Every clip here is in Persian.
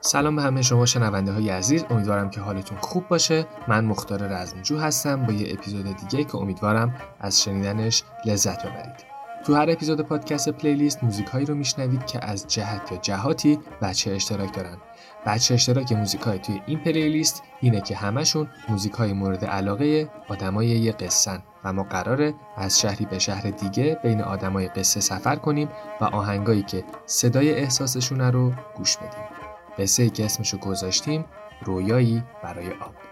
سلام به همه شما شنونده های عزیز. امیدوارم که حالتون خوب باشه. من مختار رزمجو هستم با یه اپیزود دیگه که امیدوارم از شنیدنش لذت ببرید. تو هر اپیزود پادکست پلیلیست موزیک هایی رو میشنوید که از جهت یا جهاتی بچه اشتراک دارن. بچه اشتراک موزیک های توی این پلیلیست اینه که همشون موزیک های مورد علاقه آدمای یه قصن و ما قراره از شهری به شهر دیگه بین آدمای قصه سفر کنیم و آهنگایی که صدای احساسشون رو گوش بدیم. قصه ای که گذاشتیم رویایی برای آب.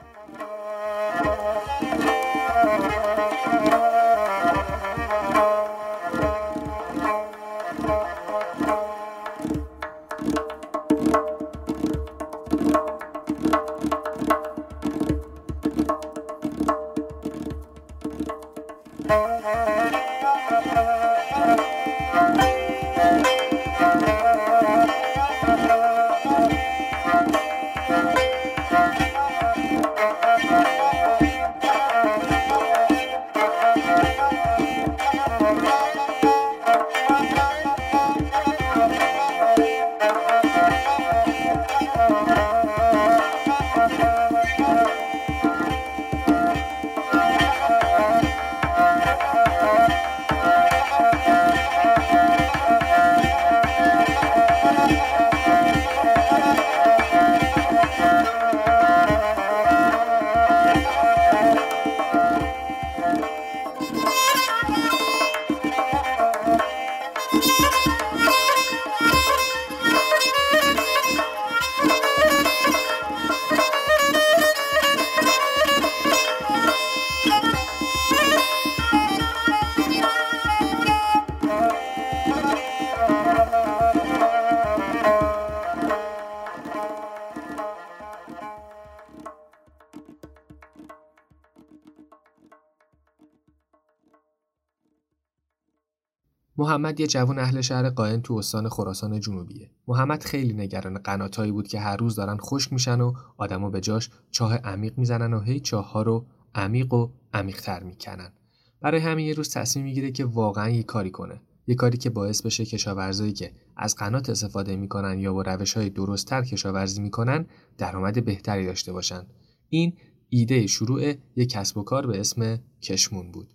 محمد یه جوون اهل شهر قائن تو استان خراسان جنوبیه. محمد خیلی نگران قناتایی بود که هر روز دارن خشک میشن و آدما به جاش چاه عمیق می‌زنن و هی چاه ها رو عمیق و عمیقتر می‌کنن. برای همین یه روز تصمیم می‌گیره که واقعا یه کاری کنه. یه کاری که باعث بشه کشاورزایی که از قنات استفاده می‌کنن یا با روش های درستتر کشاورزی می‌کنن درآمد بهتری داشته باشن. این ایده شروع یک کسب و کار به اسم کشمون بود.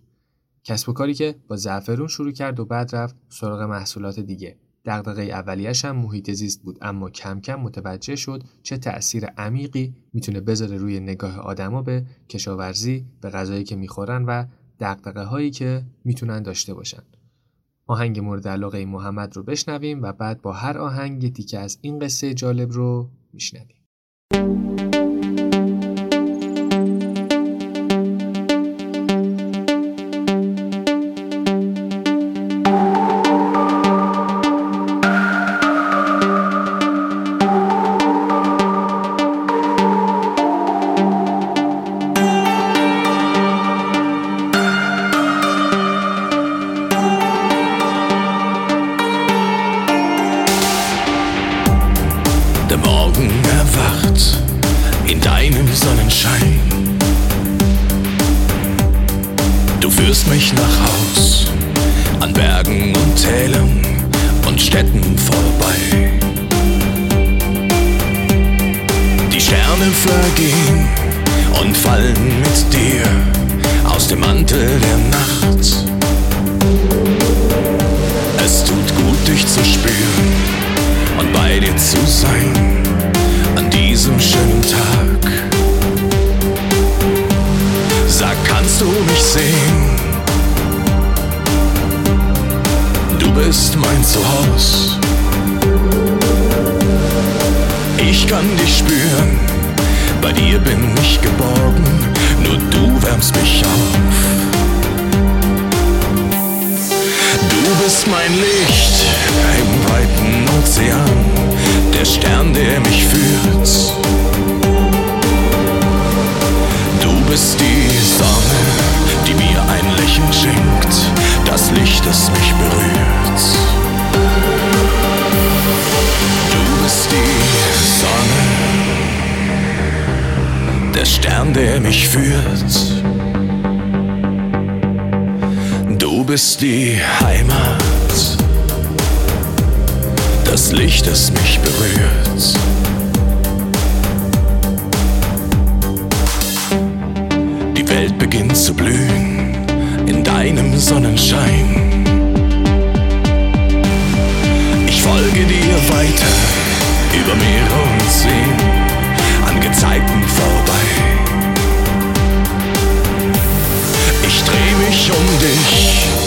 کسب و کاری که با زعفرون شروع کرد و بعد رفت سراغ محصولات دیگه. دغدغه اولیش هم محیط زیست بود اما کم کم متوجه شد چه تأثیر عمیقی می‌تونه بذاره روی نگاه آدما به کشاورزی، به غذایی که می‌خورن و دغدغه هایی که می‌تونن داشته باشن. آهنگ مورد علاقه محمد رو بشنویم و بعد با هر آهنگ تیکه از این قصه جالب رو میشنویم. an, der mich führt. Du bist die Sonne, die mir ein Lächeln schenkt, das Licht, das mich berührt. Du bist die Sonne, der Stern, der mich führt. Du bist die Heimat das Licht, das mich berührt. Die Welt beginnt zu blühen in deinem Sonnenschein. Ich folge dir weiter über Meere und Seen an Gezeiten vorbei. Ich dreh mich um dich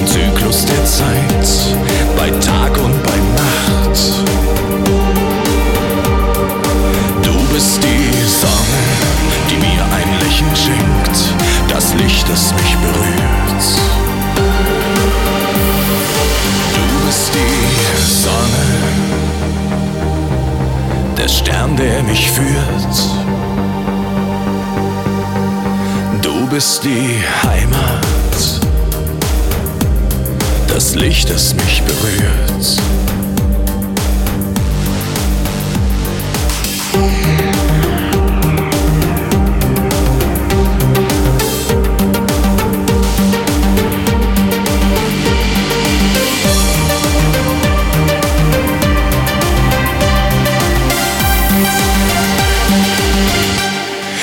im Zyklus der Zeit, bei Tag und bei Nacht. Du bist die Sonne, die mir ein Lächeln schenkt, das Licht, das mich berührt. Du bist die Sonne, der Stern, der mich führt. bist die Heimat, das Licht, das mich berührt.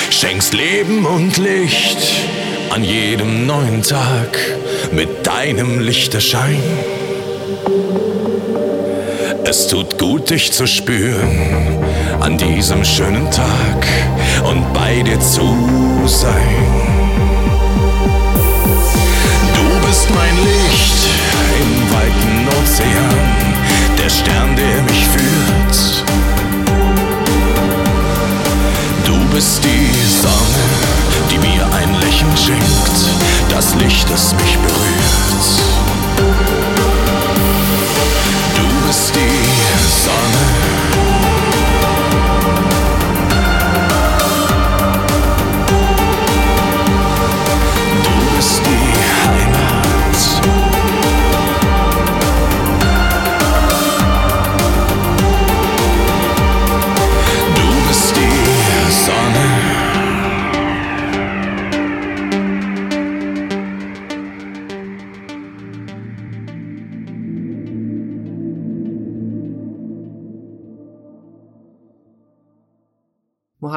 Schenkst Leben und Licht an jedem neuen Tag mit deinem Lichterschein. Es tut gut, dich zu spüren an diesem schönen Tag und bei dir zu sein. Du bist mein Licht im weiten Ozean, der Stern, der mich führt. Du bist die Sonne, die mir ein Lächeln schenkt, Licht, das mich berührt. Du bist die Sonne.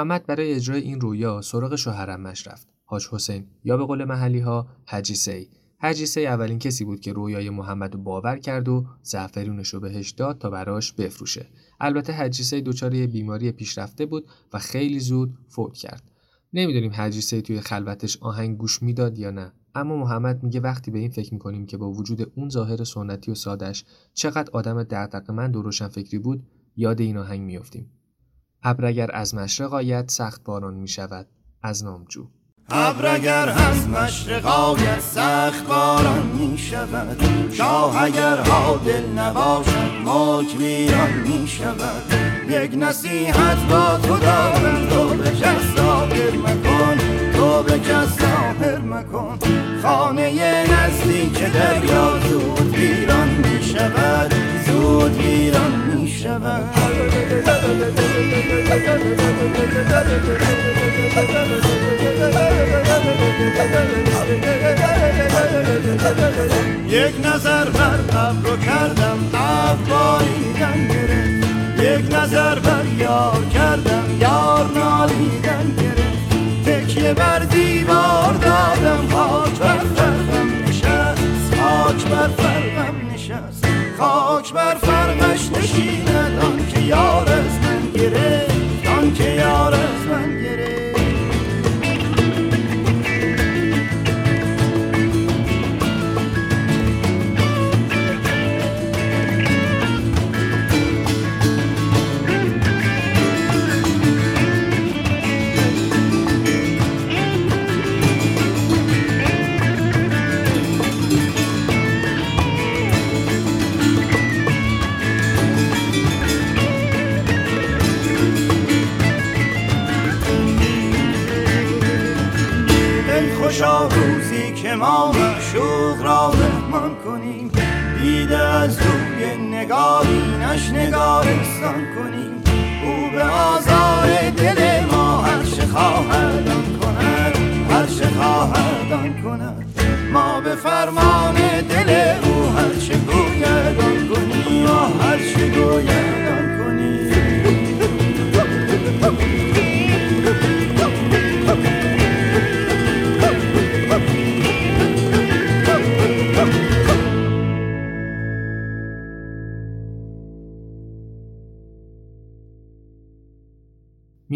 محمد برای اجرای این رویا سراغ شوهرمش رفت. حاج حسین یا به قول محلی ها حجی سی. حجی اولین کسی بود که رویای محمد باور کرد و زعفرونش رو بهش داد تا براش بفروشه. البته حجی سی دچار بیماری پیشرفته بود و خیلی زود فوت کرد. نمی‌دونیم حجی سی توی خلوتش آهنگ گوش می‌داد یا نه. اما محمد میگه وقتی به این فکر می‌کنیم که با وجود اون ظاهر سنتی و سادش چقدر آدم دغدغه‌مند و روشن فکری بود یاد این آهنگ میافتیم. ابر اگر از مشرق آید سخت باران می شود از نامجو ابر اگر از مشرق آید سخت باران می شود شاه اگر عادل نباشد ملک ویران می شود یک نصیحت با تو دارم تو به ظاهر مکن. به کس ظاهر مکن. خانه نزدیک دریا زود ویران می شود زود ویران می شود یک نظر بر ابر رو کردم افباریدن گرفت. یک نظر بر یار کردم یار نالیدن گرفت. تکیه بر دیوار دادم خاک بر فرقم نشست خاک بر فرقم نشست. خاک بر فرقش نشیند آن که یار از من گرفت آن که یار از من گرفت.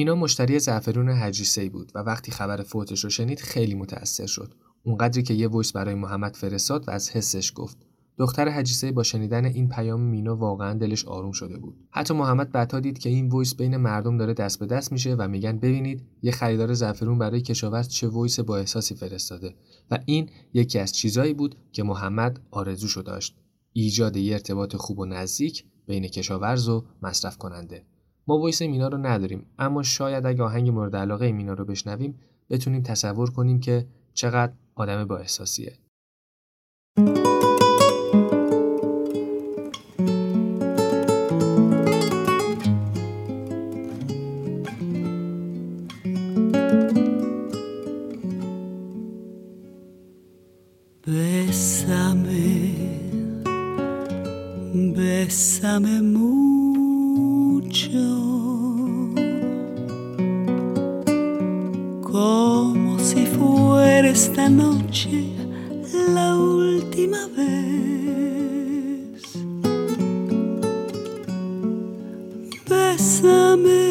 مینا مشتری زعفرون حاج عیسی بود و وقتی خبر فوتش رو شنید خیلی متأثر شد. اونقدری که یه voice برای محمد فرستاد و از حسش گفت. دختر حاج عیسی با شنیدن این پیام مینا واقعا دلش آروم شده بود. حتی محمد بعدها دید که این voice بین مردم داره دست به دست میشه و میگن ببینید یه خریدار زعفرون برای کشاورز چه voice با احساسی فرستاده و این یکی از چیزایی بود که محمد آرزوشو داشت. ایجاد یه ارتباط خوب و نزدیک بین کشاورز و مصرف کننده. ما وایس مینا رو نداریم اما شاید اگه آهنگ مورد علاقه مینا رو بشنویم بتونیم تصور کنیم که چقدر آدم با احساسیه. Bésame mucho, última vez. Bésame,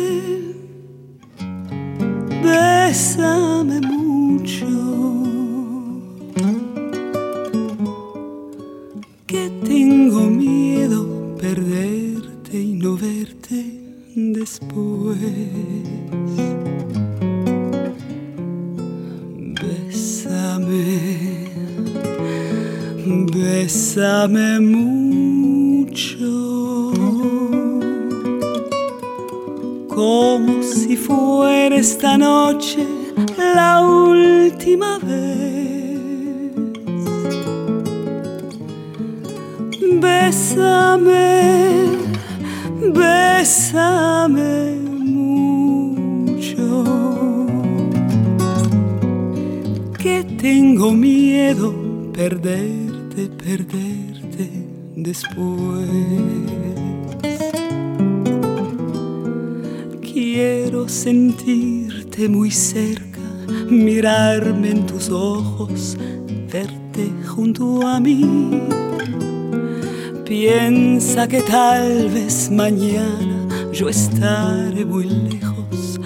Que tal vez mañana yo estaré muy lejos,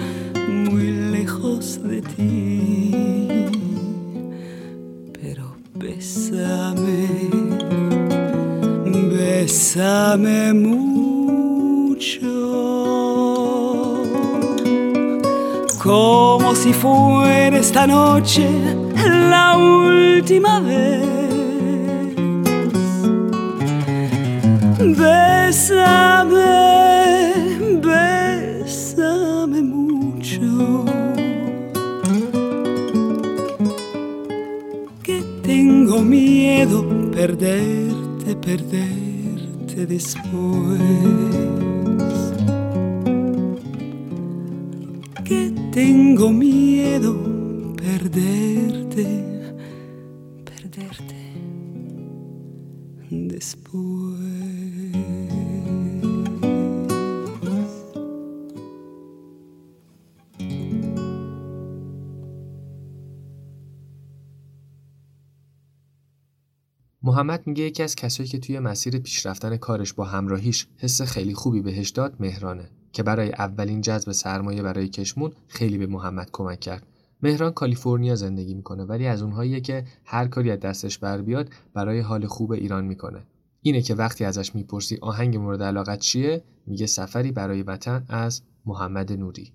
muy lejos de ti. Pero bésame, bésame mucho, como si fuera esta noche la última vez. Perderte, después. Que tengo miedo محمد میگه یکی از کسایی که توی مسیر پیشرفتن کارش با همراهیش حس خیلی خوبی بهش داد مهرانه که برای اولین جذب سرمایه برای کشمون خیلی به محمد کمک کرد. مهران کالیفرنیا زندگی می‌کنه ولی از اونهاییه که هر کاری از دستش بر بیاد برای حال خوب ایران می‌کنه. اینه که وقتی ازش می‌پرسی آهنگ مورد علاقت چیه میگه سفری برای وطن از محمد نوری.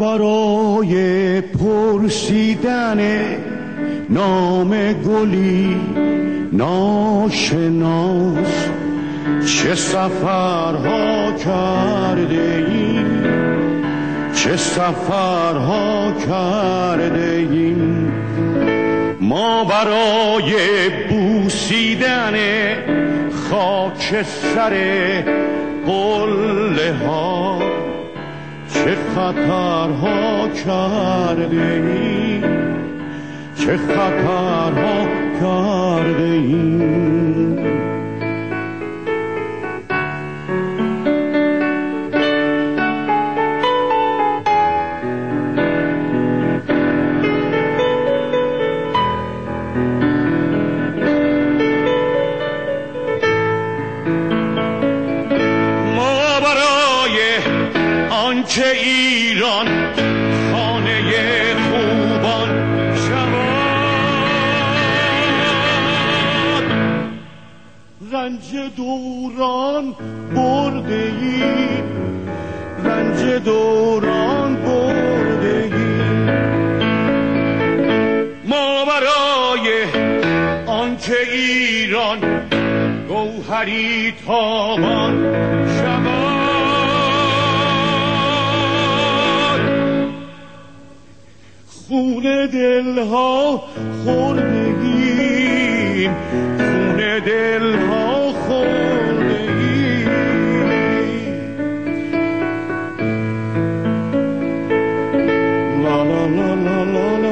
برای پرسیدن نام گلی ناشناس چه سفرها کرده ایم چه سفرها کرده ایم ما برای بوسیدن خاک سر قله ها چه خطرها کرده ایم چه خطرها کرده ایم رنج دوران برده ای رنج دوران برده ای ما برای آنکه ایران گوهری تابان شود خون دلها خوردگیم خون دلها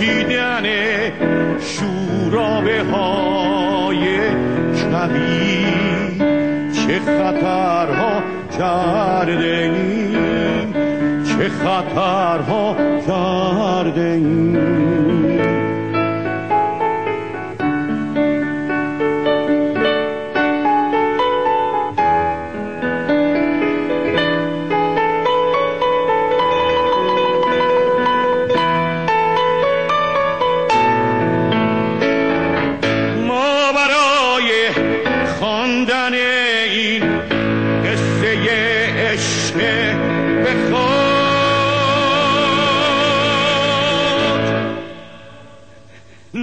نوشیدن شورابه های کبیر چه خطرها کرده چه خطرها کرده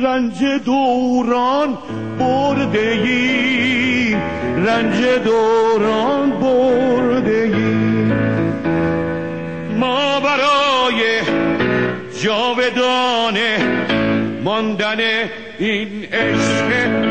رنج دوران برده ای رنج دوران برده ای ما برای جاودانه ماندن این عشق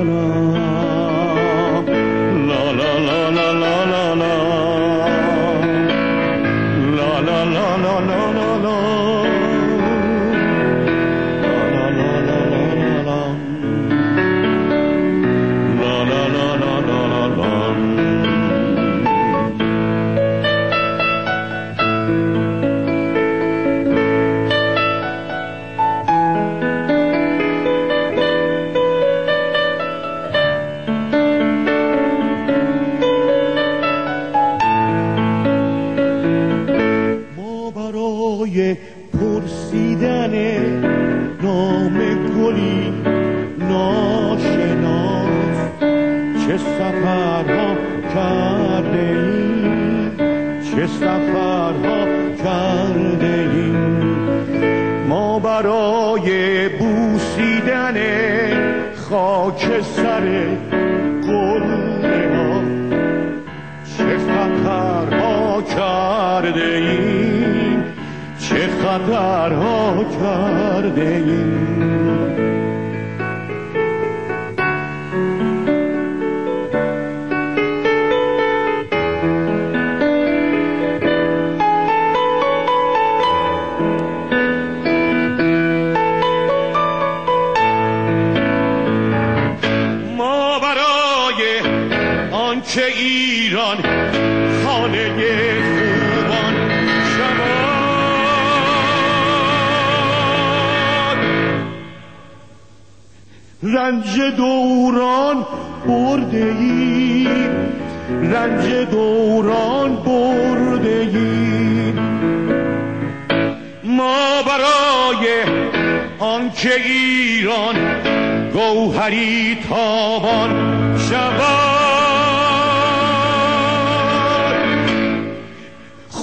خاک سر گل ها چه خطرها کرده ایم؟ چه خطرها کرده ایم؟ آنکه ایران خانه خوبان شود رنج دوران برده ای. رنج دوران برده ای. ما برای آنکه ایران گوهری تابان شود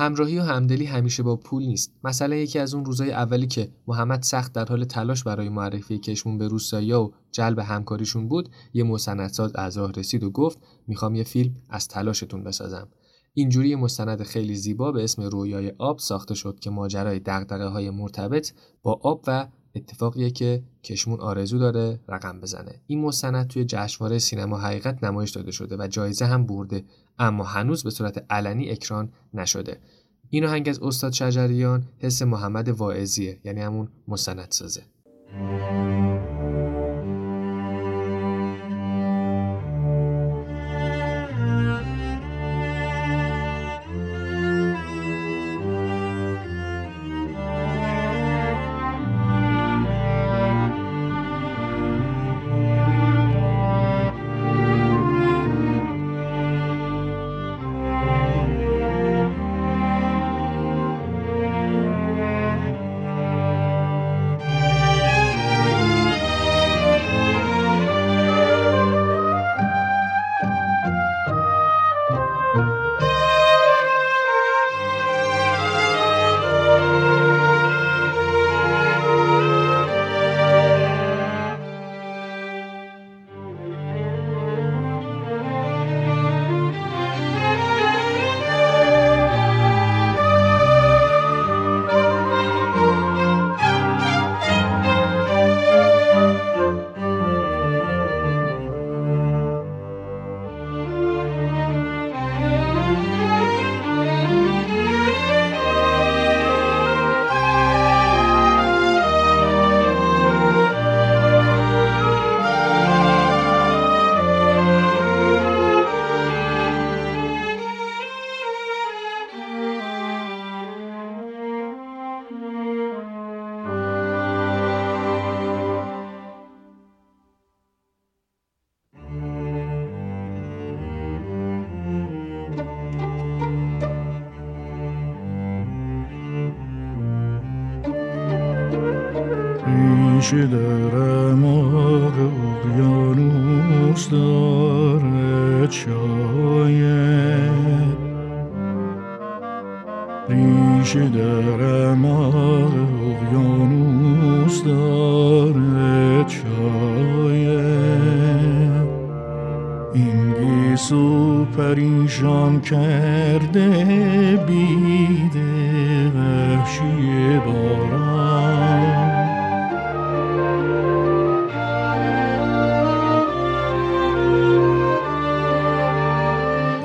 همراهی و همدلی همیشه با پول نیست. مثلا یکی از اون روزای اولی که محمد سخت در حال تلاش برای معرفی کشمون به روستایی‌ها و جلب همکاریشون بود یه مستندساز از راه رسید و گفت می‌خوام یه فیلم از تلاشتون بسازم. اینجوری یه مستند خیلی زیبا به اسم رویای آب ساخته شد که ماجرای دغدغه های مرتبط با آب و اتفاقیه که کشمون آرزو داره رقم بزنه. این مستند توی جشنواره سینما حقیقت نمایش داده شده و جایزه هم برده. اما هنوز به صورت علنی اکران نشده. این آهنگ از استاد شجریان حس محمد واعظیه یعنی همون مستندسازه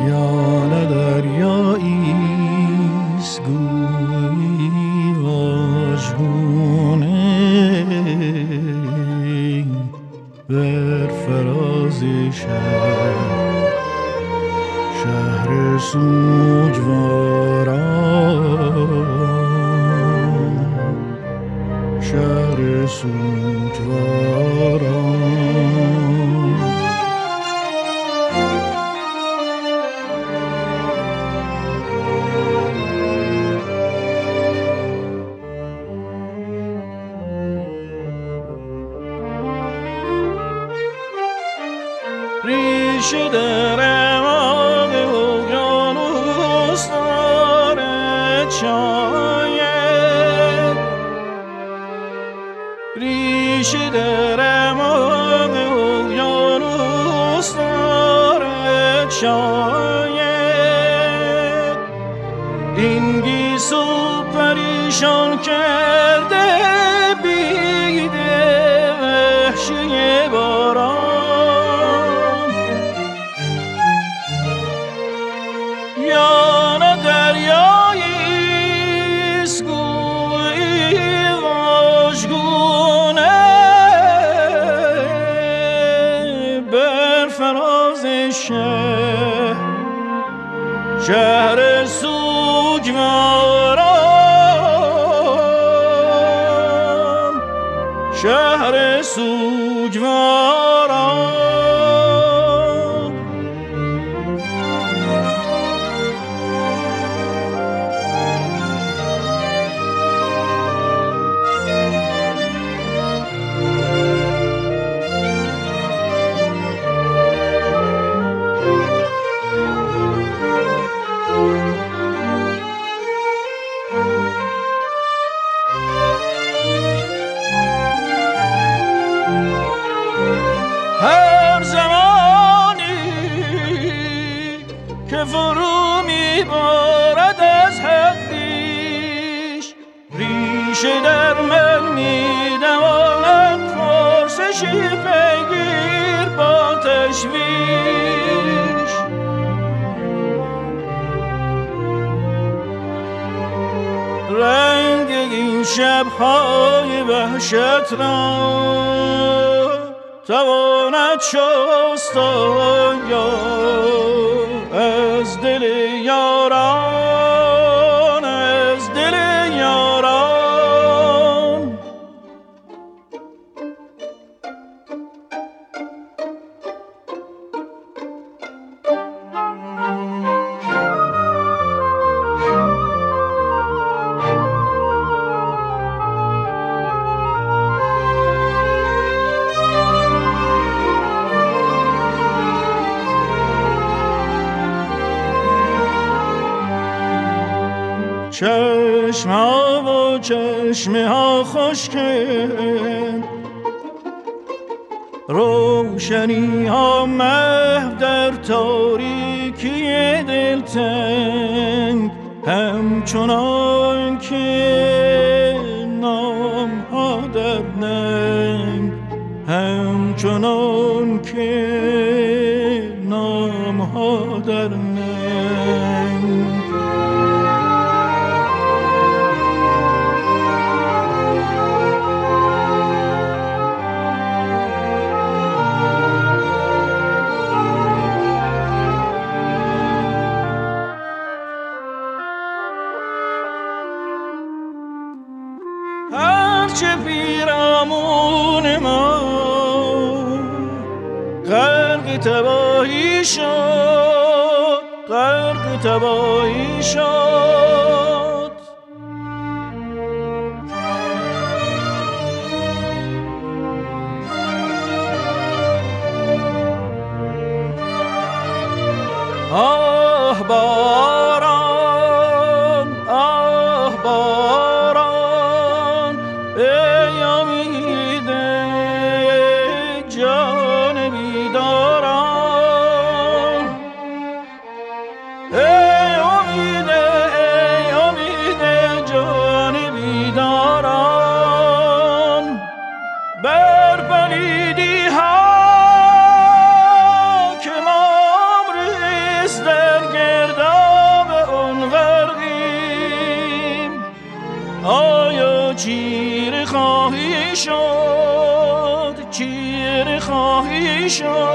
یا دریایی گویی واژگونه. بر فراز شهر شهر سوگواران شهر سوگواران تشویش رنگ این شبهای وحشت را تواند شستان یا از دل یاران چشمه ها خشکه روشنی ها مه در تاریکی دلتنگ. همچنان که نام ها در ننگ. همچنان که نام ها در شد قرق تباهی شد. show.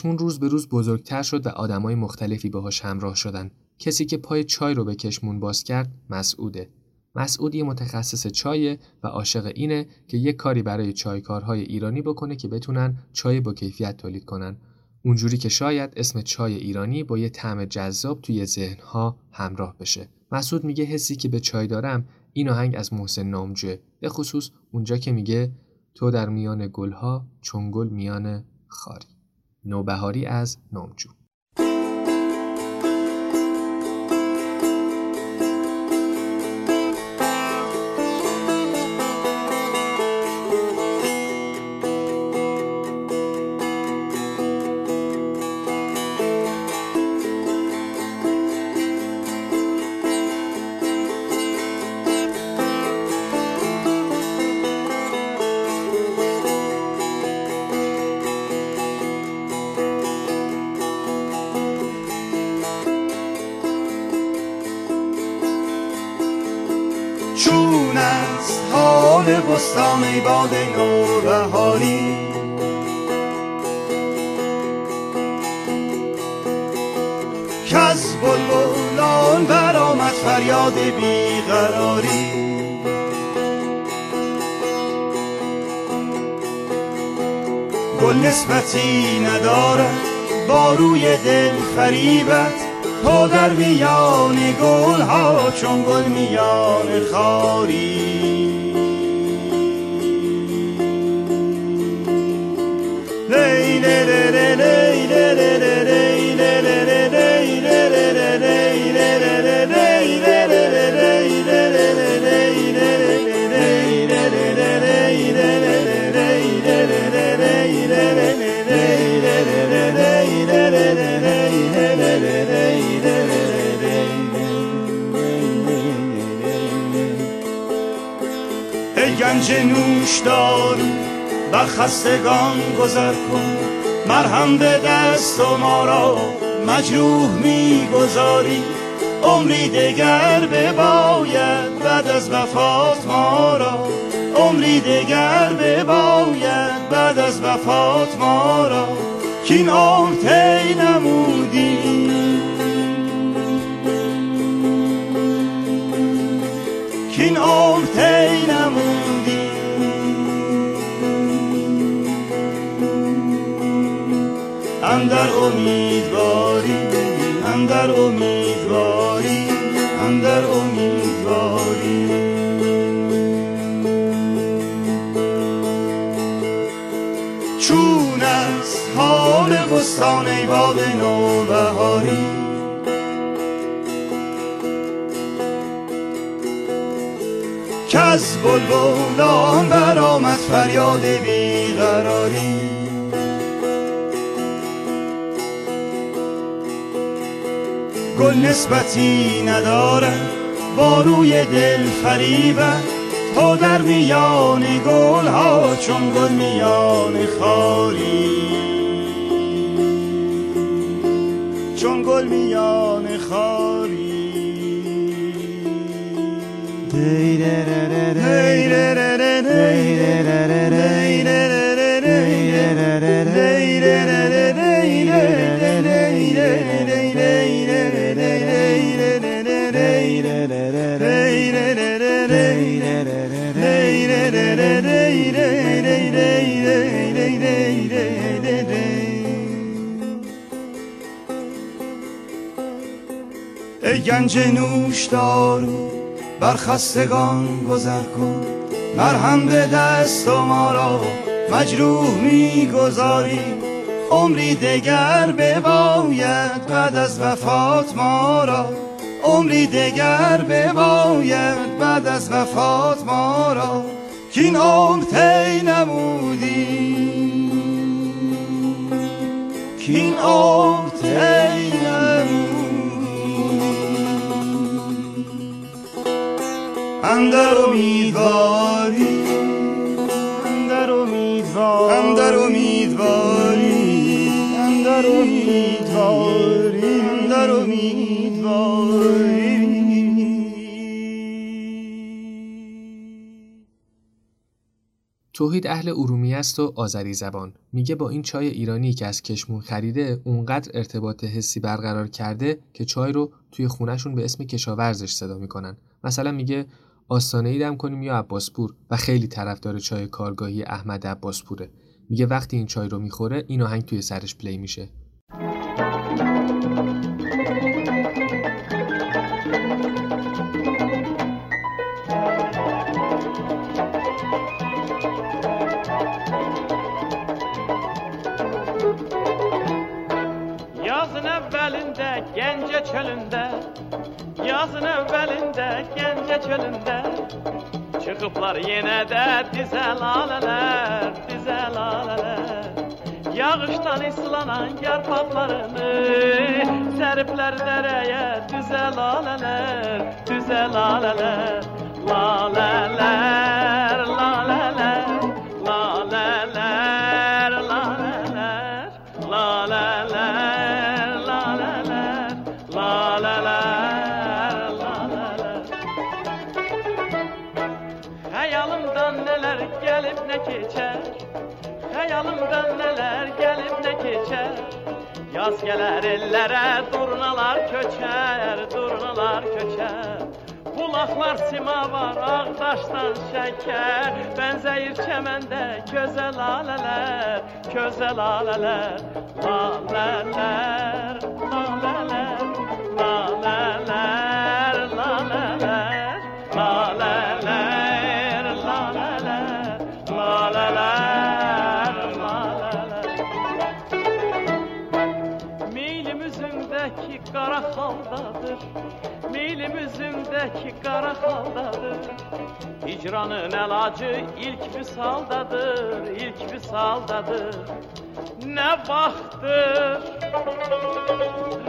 کشمون روز به روز بزرگتر شد و آدمای مختلفی باهاش همراه شدن. کسی که پای چای رو به کشمون باز کرد مسعوده. مسعود متخصص چایه و عاشق اینه که یه کاری برای چایکارهای ایرانی بکنه که بتونن چای با کیفیت تولید کنن. اونجوری که شاید اسم چای ایرانی با یه طعم جذاب توی ذهنها همراه بشه. مسعود میگه حسی که به چای دارم این آهنگ از محسن نامجوه به خصوص اونجا که میگه تو در میان گلها چون گل میان خاری نوبهاری از نامجو. حال بستان ای باد نوبهاری کز بلبلان برآمد فریاد بیقراری. گل نسبتی ندارد با روی دل فریبت تو در میان گل ها چون گل میان خاری. گنج نوش دارو بر خستگان گذر کن. مرهم به دست و ما را مجروح می‌گذاری. عمری دگر بباید بعد از وفات ما را. عمری دگر بباید بعد از وفات ما را. کین عمر طی نمودی اندر امیدواری اندر امیدواری اندر امیدواری. چون از حال بستان ای باد نوبهاری کز بلبلان برآمد فریاد بیقراری گل نسبتی ندارد با روی دل فریبت تو در میان گل ها چون گل میان خاری. چون گل میان خاری. ای گنج نوش دارو بر خستگان گذر کن. مرهم به دست و ما را مجروح می‌گذاری. عمری دگر بباید بعد از وفات ما را. عمری دگر بباید بعد از وفات ما را. کین عمر طی نمودی کین عمر طی نمودی اندر امیدواری اندر امیدواری اندر امیدواری اندر امیدواری اندر امیدواری توحید اهل ارومیه است و آذری زبان. میگه با این چای ایرانی که از کشمون خریده اونقدر ارتباط حسی برقرار کرده که چای رو توی خونهشون به اسم کشاورزش صدا می‌کنن. مثلا میگه آستانه ای دم کنیم یا عباسپور؟ و خیلی طرفدار چای کارگاهی احمد عباسپوره. میگه وقتی این چای رو می‌خوره این آهنگ توی سرش پلی میشه. Yazın evvelinde gence çölünde Çıkıplar yine de dize laleler Dize laleler. Yağıştan islanan yarpaklarını Seripler dereye düze laleler laleler Laleler, laleler yaz gələr ellərə, durnalar köçər, durnalar köçər. Bulaqlar simavar, ağdaşdan şəkər, bənzəyir çəməndə gözəl alələr, gözəl alələr, lalələr. Üzümdeki kara haldadır. Hicranın elacı ilk visaldadır ilk visaldadır. Ne baktır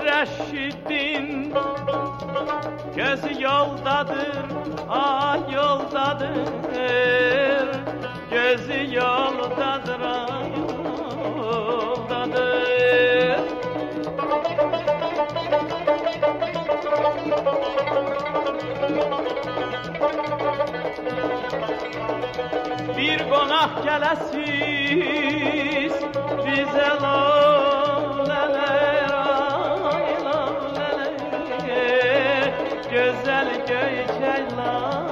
Reşid'in Gözü yoldadır, ah yoldadır. Gözü yoldadır, ah yoldadır Bir konak qonaq gələsiz bizə Gözəl göyçək lalələr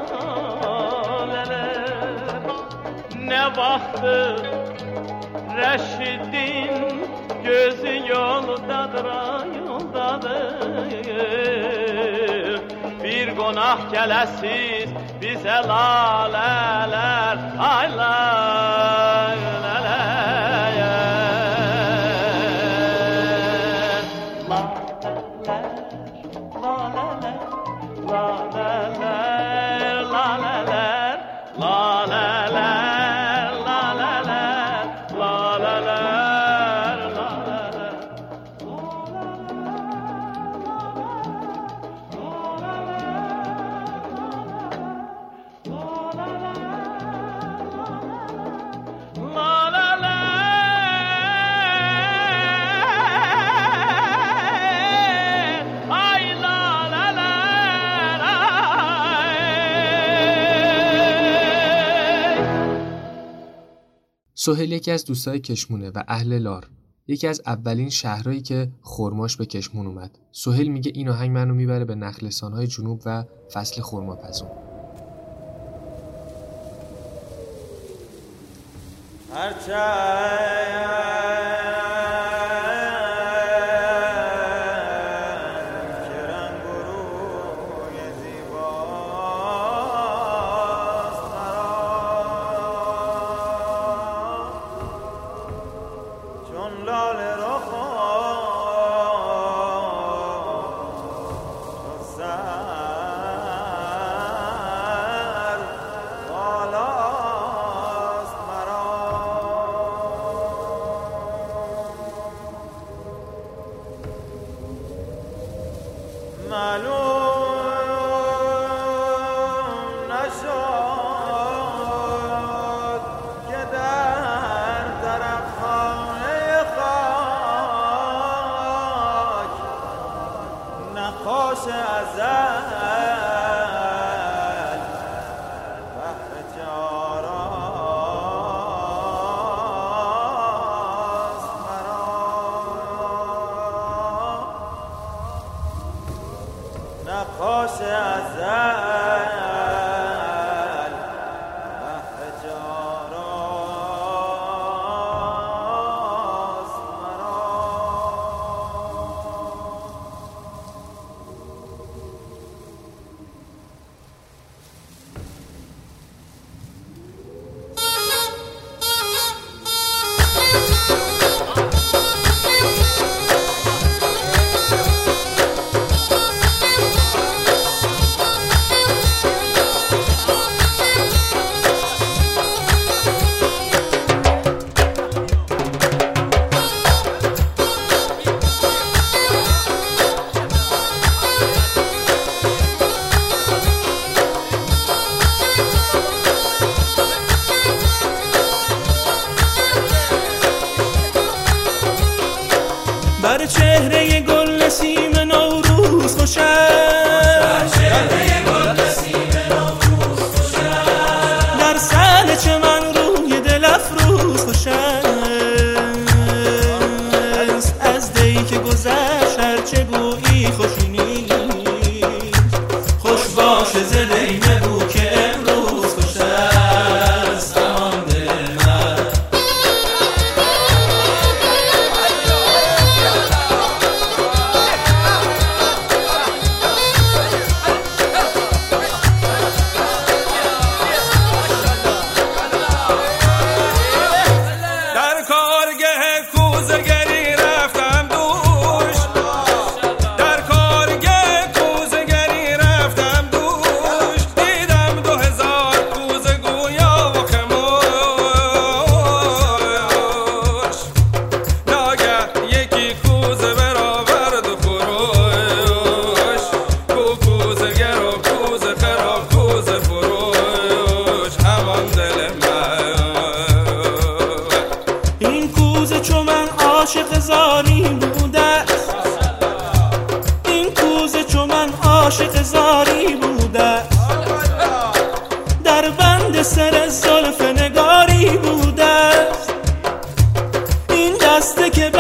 Nə vaxtdır Rəşidin gözü yoldadır, yoldadır bir qonaq gələsiz bizə lalələr aylar. سهیل یکی از دوستای کشمونه و اهل لار. یکی از اولین شهرهایی که خرماش به کشمون اومد. سهیل میگه این آهنگ منو می‌بره به نخلستانهای جنوب و فصل خرماپزون هرچند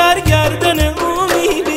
برگردن امید.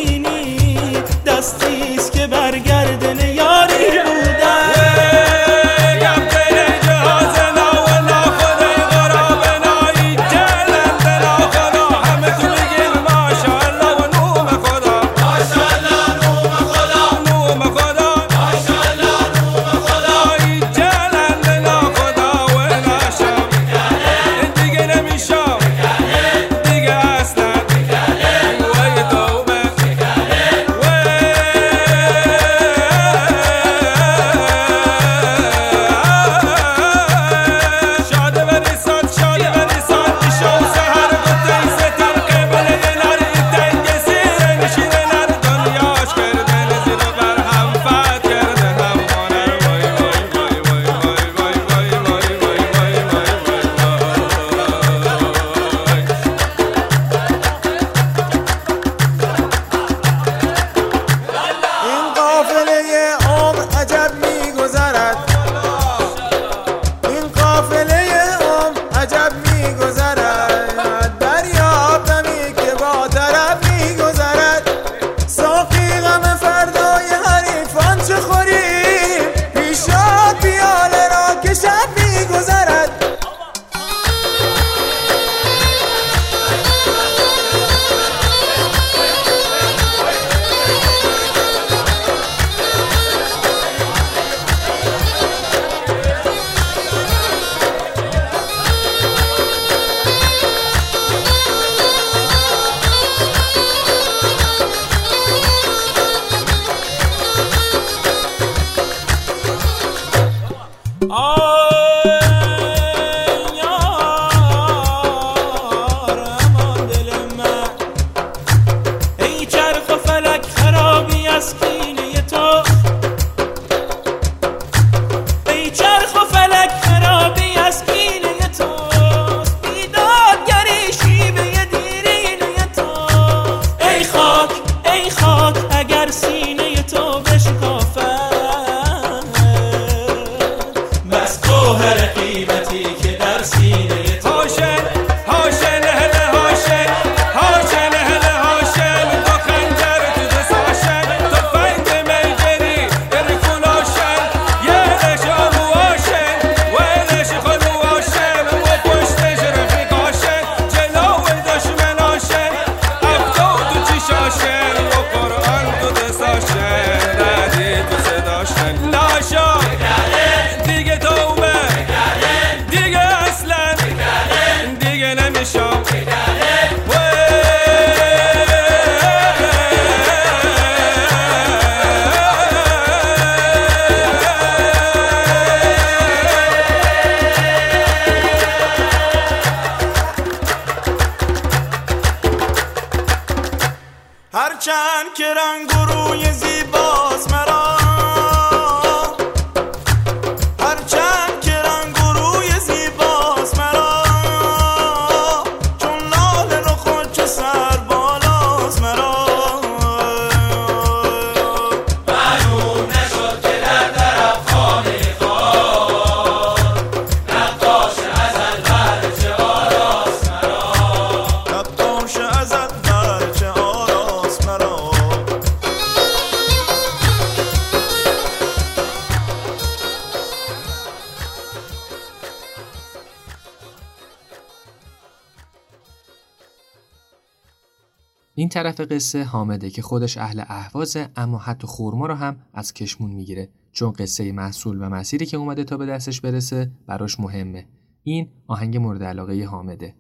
قصه حامده که خودش اهل اهوازه اما حتی خورما رو هم از کشمون می‌گیره. چون قصه محصول و مسیری که اومده تا به دستش برسه براش مهمه. این آهنگ مورد علاقه حامده.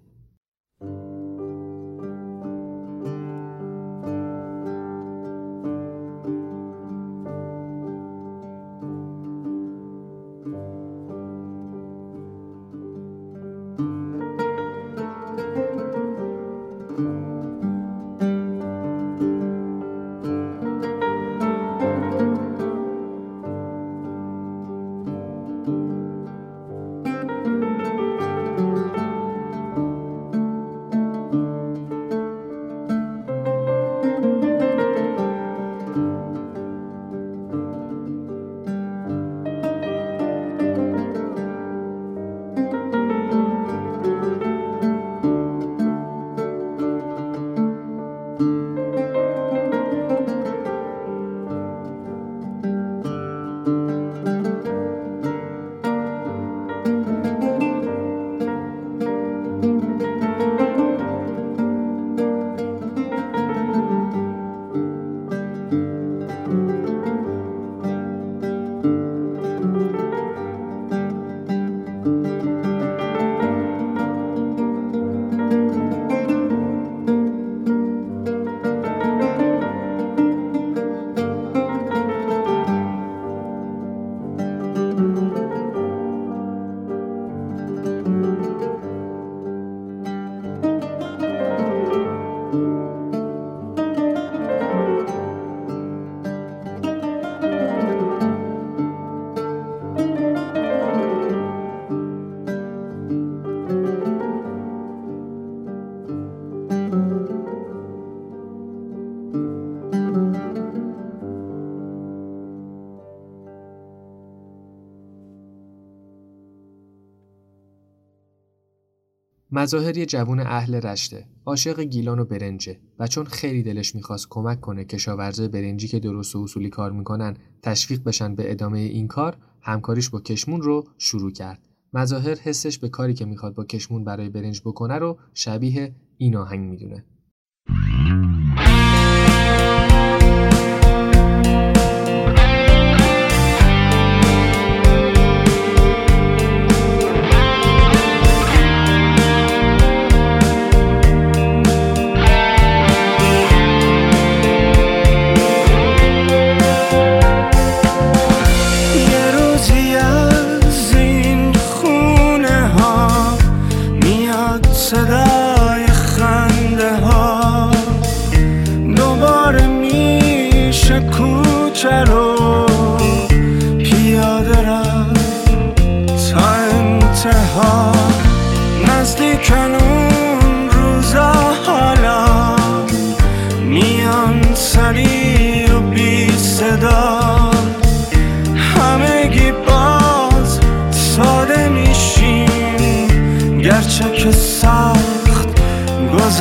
مظاهر یه جوون اهل رشته عاشق گیلان و برنجه و چون خیلی دلش می‌خواست کمک کنه کشاورزای برنجی که درست و اصولی کار می‌کنن تشویق بشن به ادامه این کار همکاریش با کشمون رو شروع کرد. مظاهر حسش به کاری که می‌خواد با کشمون برای برنج بکنه رو شبیه این آهنگ می‌دونه.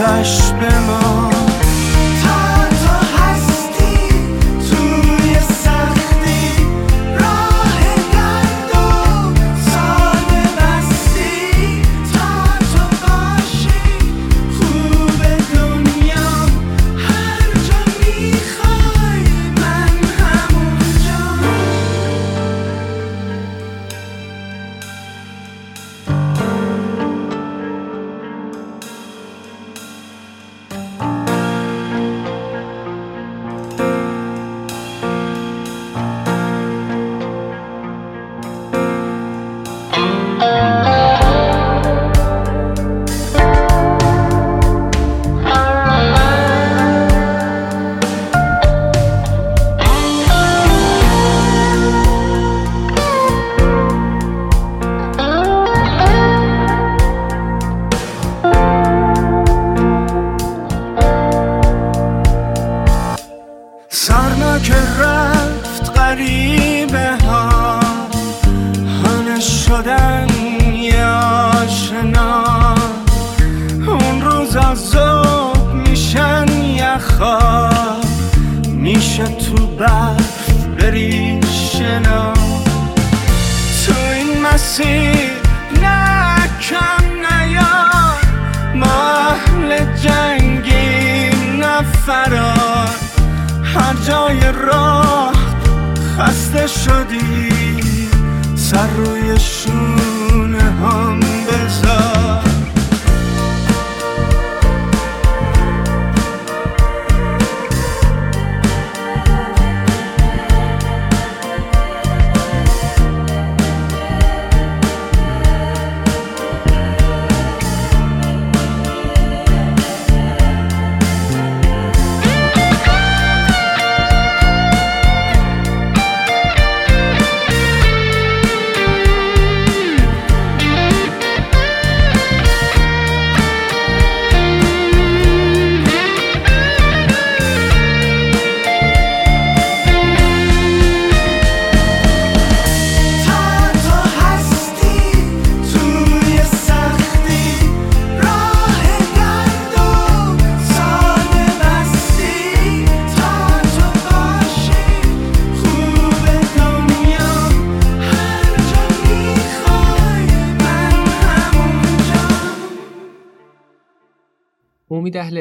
گذشت به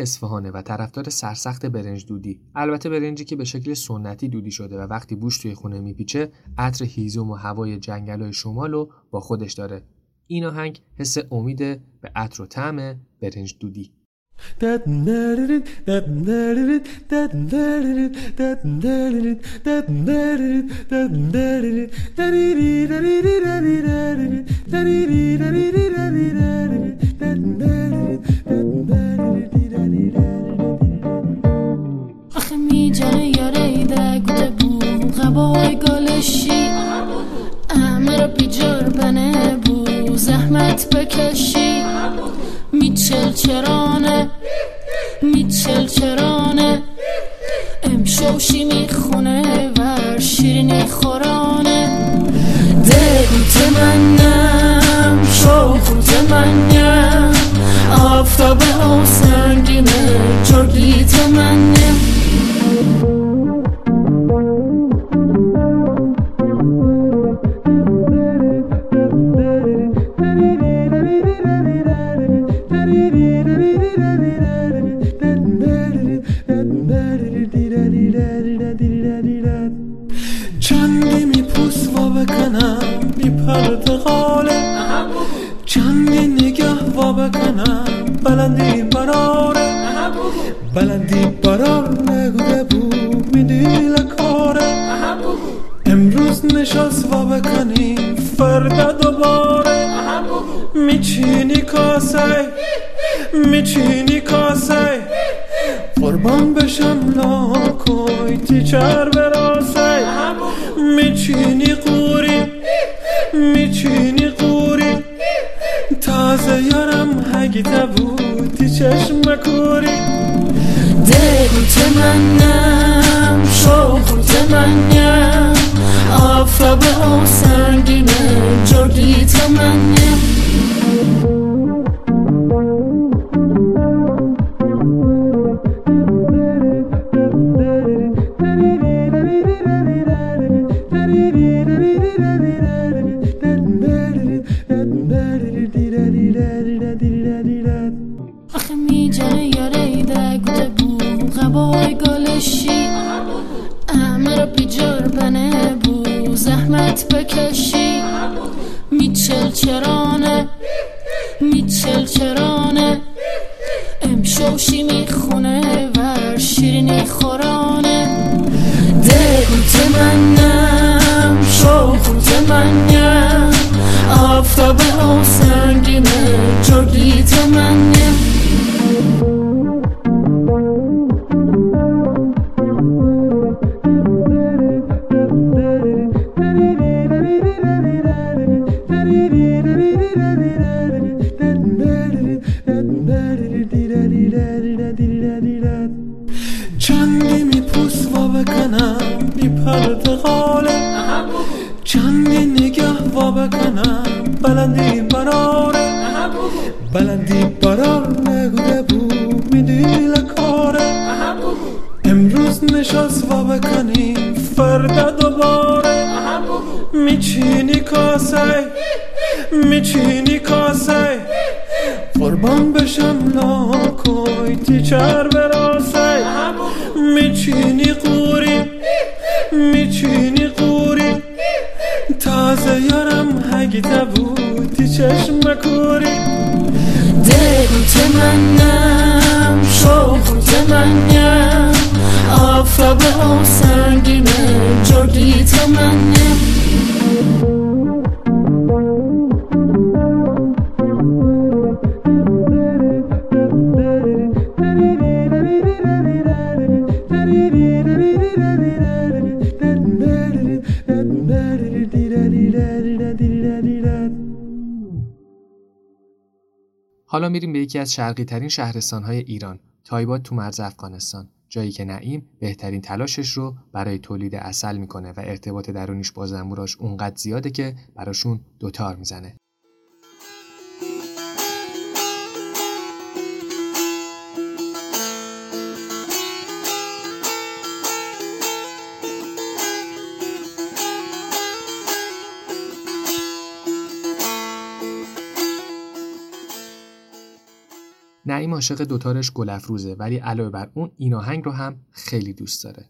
اصفهانه و طرفدار سرسخت برنج دودی. البته برنجی که به شکل سنتی دودی شده و وقتی بوش توی خونه میپیچه عطر هیزم و هوای جنگلای شمال رو با خودش داره. این آهنگ حس امید به عطر و طعم برنج دودی. آخه میجره یاره گوده بو غبای گالشی همه رو بیجار بنه بو زحمت بکشی. میچل چرانه. میچل چرانه. امشوشی می‌خونه و شیرینی خورانه. دگوت منم شوخوت منم. Aftaba olsan yine çok iyi temennim فردا دوباره. میچینی کاسه. میچینی کاسه. قربان بشم لاکوی تیچر براسه میچینی قوری. میچینی قوری. تازه یارم هگیته بودی چشم کوری دل تمنم شوق تمنم آفتاب او سنگینه جردی تمنم حالا میریم به یکی از شرقی ترین شهرستان های ایران تایباد تو مرز افغانستان. جایی که نعیم بهترین تلاشش رو برای تولید اصل می‌کنه و ارتباط درونیش با زنبوراش اونقدر زیاده که براشون دوتار می‌زنه. نعیم عاشق دوتارش گل افروزه ولی علاوه بر اون این آهنگ رو هم خیلی دوست داره.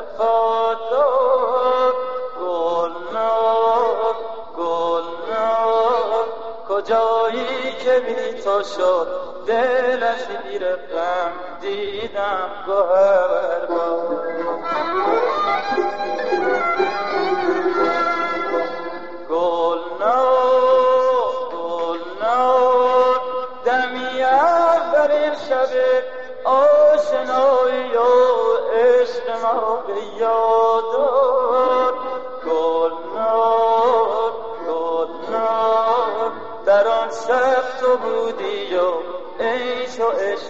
وفادار گلنار گلنار کجایی که بی تو شد دیدم. گوهر عیش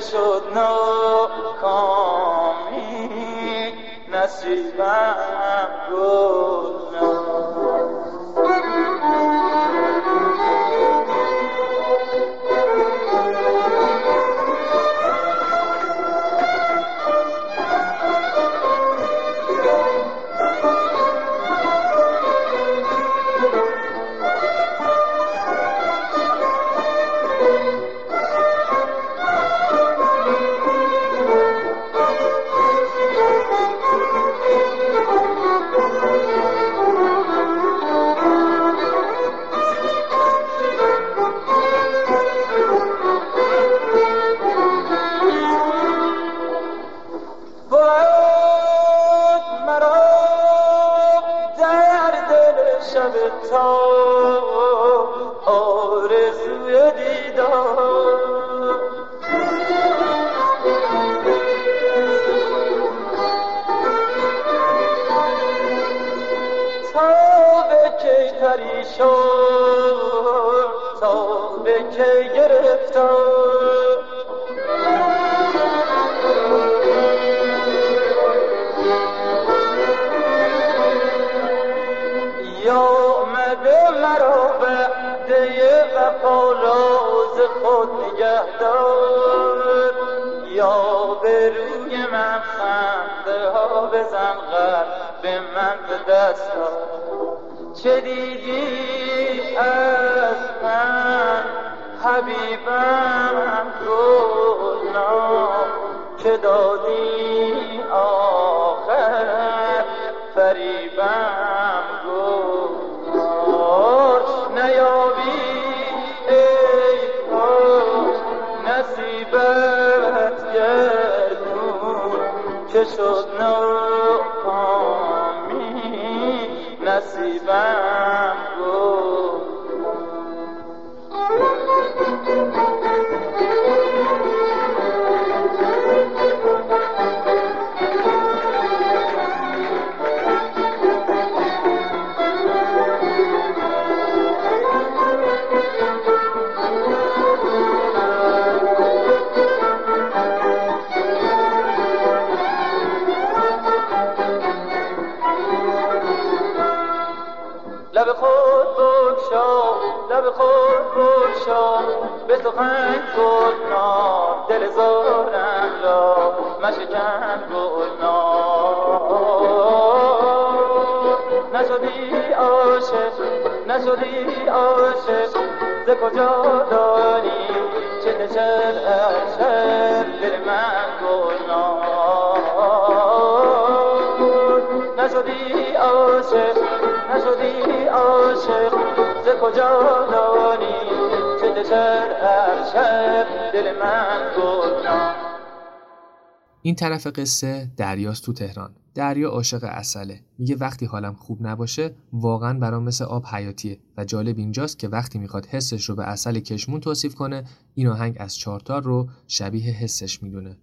شد ناکامی نصیبم در دل قلب من به دست. چه دیدی از من؟ حبیبم گلنام که دادی آخر؟ فریبم گفتار نیابی ای کاش نصیبت گردون. که شد عاشق ز کجا دانی چه دشر هر شب دل من گلنار این طرف قصه دریاست تو تهران. دریا عاشق اصله میگه وقتی حالم خوب نباشه واقعا برام مثل آب حیاتیه و جالب اینجاست که وقتی می‌خواد حسش رو به اصل کشمون توصیف کنه این آهنگ از چارتار رو شبیه حسش می‌دونه.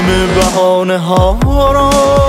همه بهانه ها را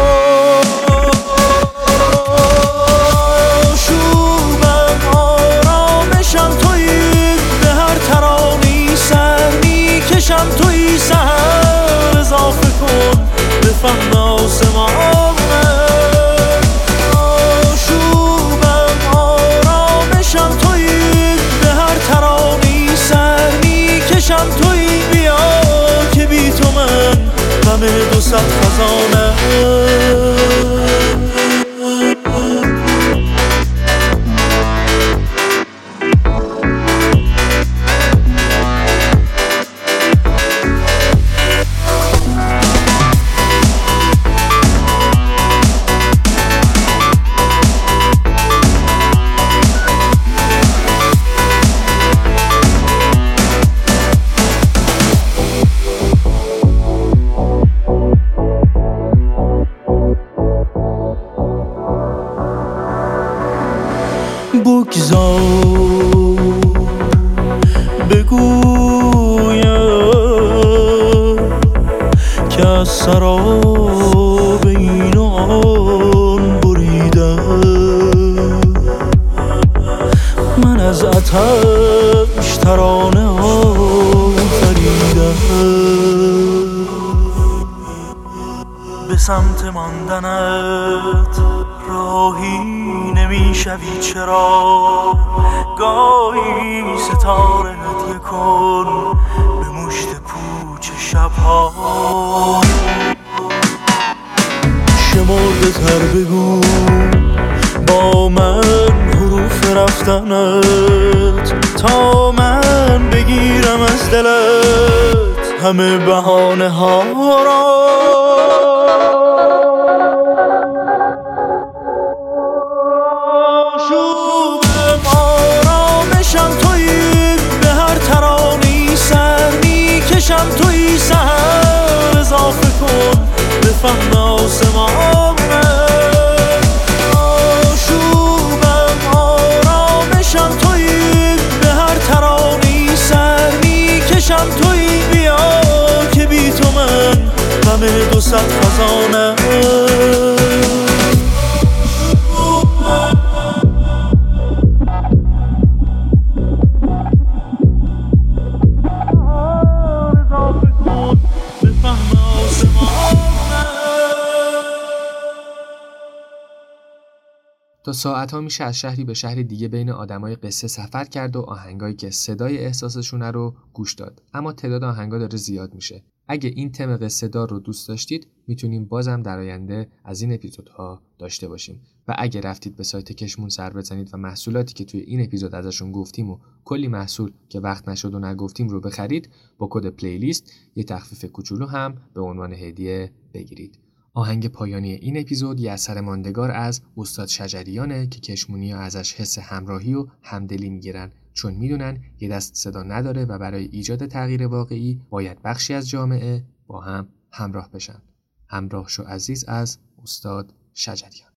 تویی سر اضافه کن به ساعتها میشه از شهری به شهر دیگه بین آدمای قصه سفر کرد و آهنگایی که صدای احساسشونه رو گوش داد. اما تعداد آهنگا داره زیاد میشه. اگه این تم قصه دار رو دوست داشتید می‌تونیم بازم در آینده از این اپیزودها داشته باشیم. و اگه رفتید به سایت کشمون سر بزنید و محصولاتی که توی این اپیزود ازشون گفتیم و کلی محصول که وقت نشد و نگفتیم رو بخرید با کد پلیلیست یه تخفیف کوچولو هم به عنوان هدیه بگیرید. آهنگ پایانی این اپیزود یه اثر ماندگار از استاد شجریانه که کشمونی ازش حس همراهی و همدلی می‌گیرن چون می‌دونن یه دست صدا نداره و برای ایجاد تغییر واقعی باید بخشی از جامعه با هم همراه بشن. همراه شو عزیز از استاد شجریان.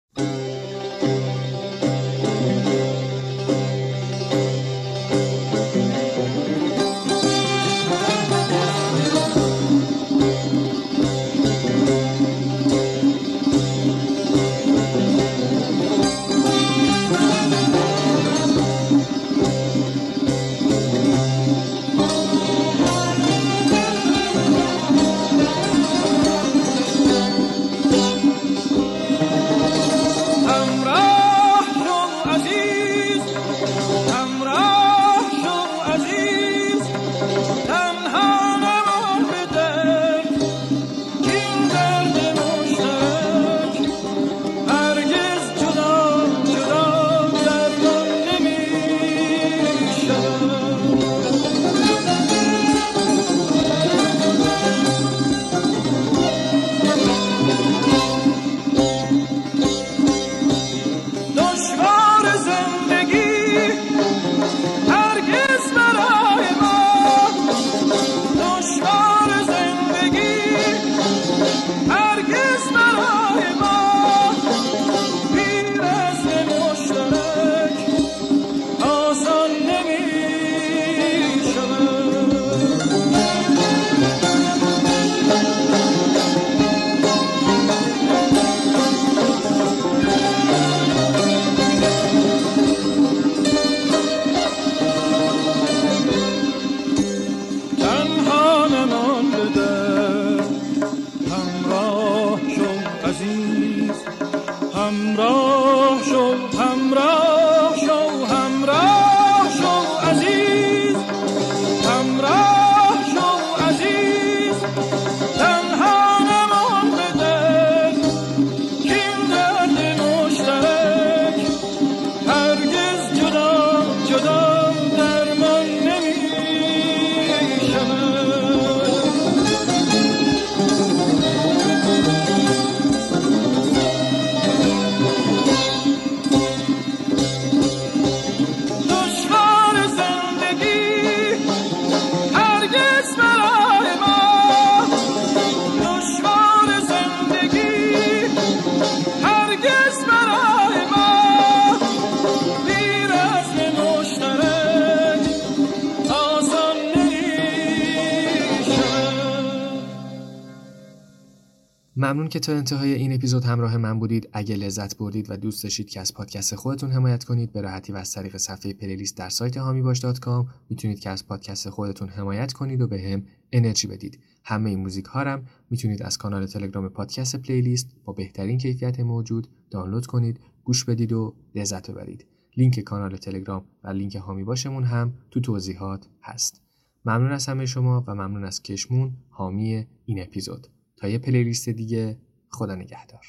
که تا انتهای این اپیزود همراه من بودید اگه لذت بردید و دوست داشتید که از پادکست خودتون حمایت کنید به راحتی و از طریق صفحه پلیلیست در سایت حامی باش.com می‌تونید که از پادکست خودتون حمایت کنید و بهم انرژی بدید. همه این موزیک ها هم می‌تونید از کانال تلگرام پادکست پلیلیست با بهترین کیفیت موجود دانلود کنید گوش بدید و لذت ببرید. لینک کانال تلگرام و لینک حامی باشمون هم تو توضیحات هست. ممنون از همه شما و ممنون از کشمون حامی این اپیزود. تا یه پلیلیست دیگه خدا نگهدار.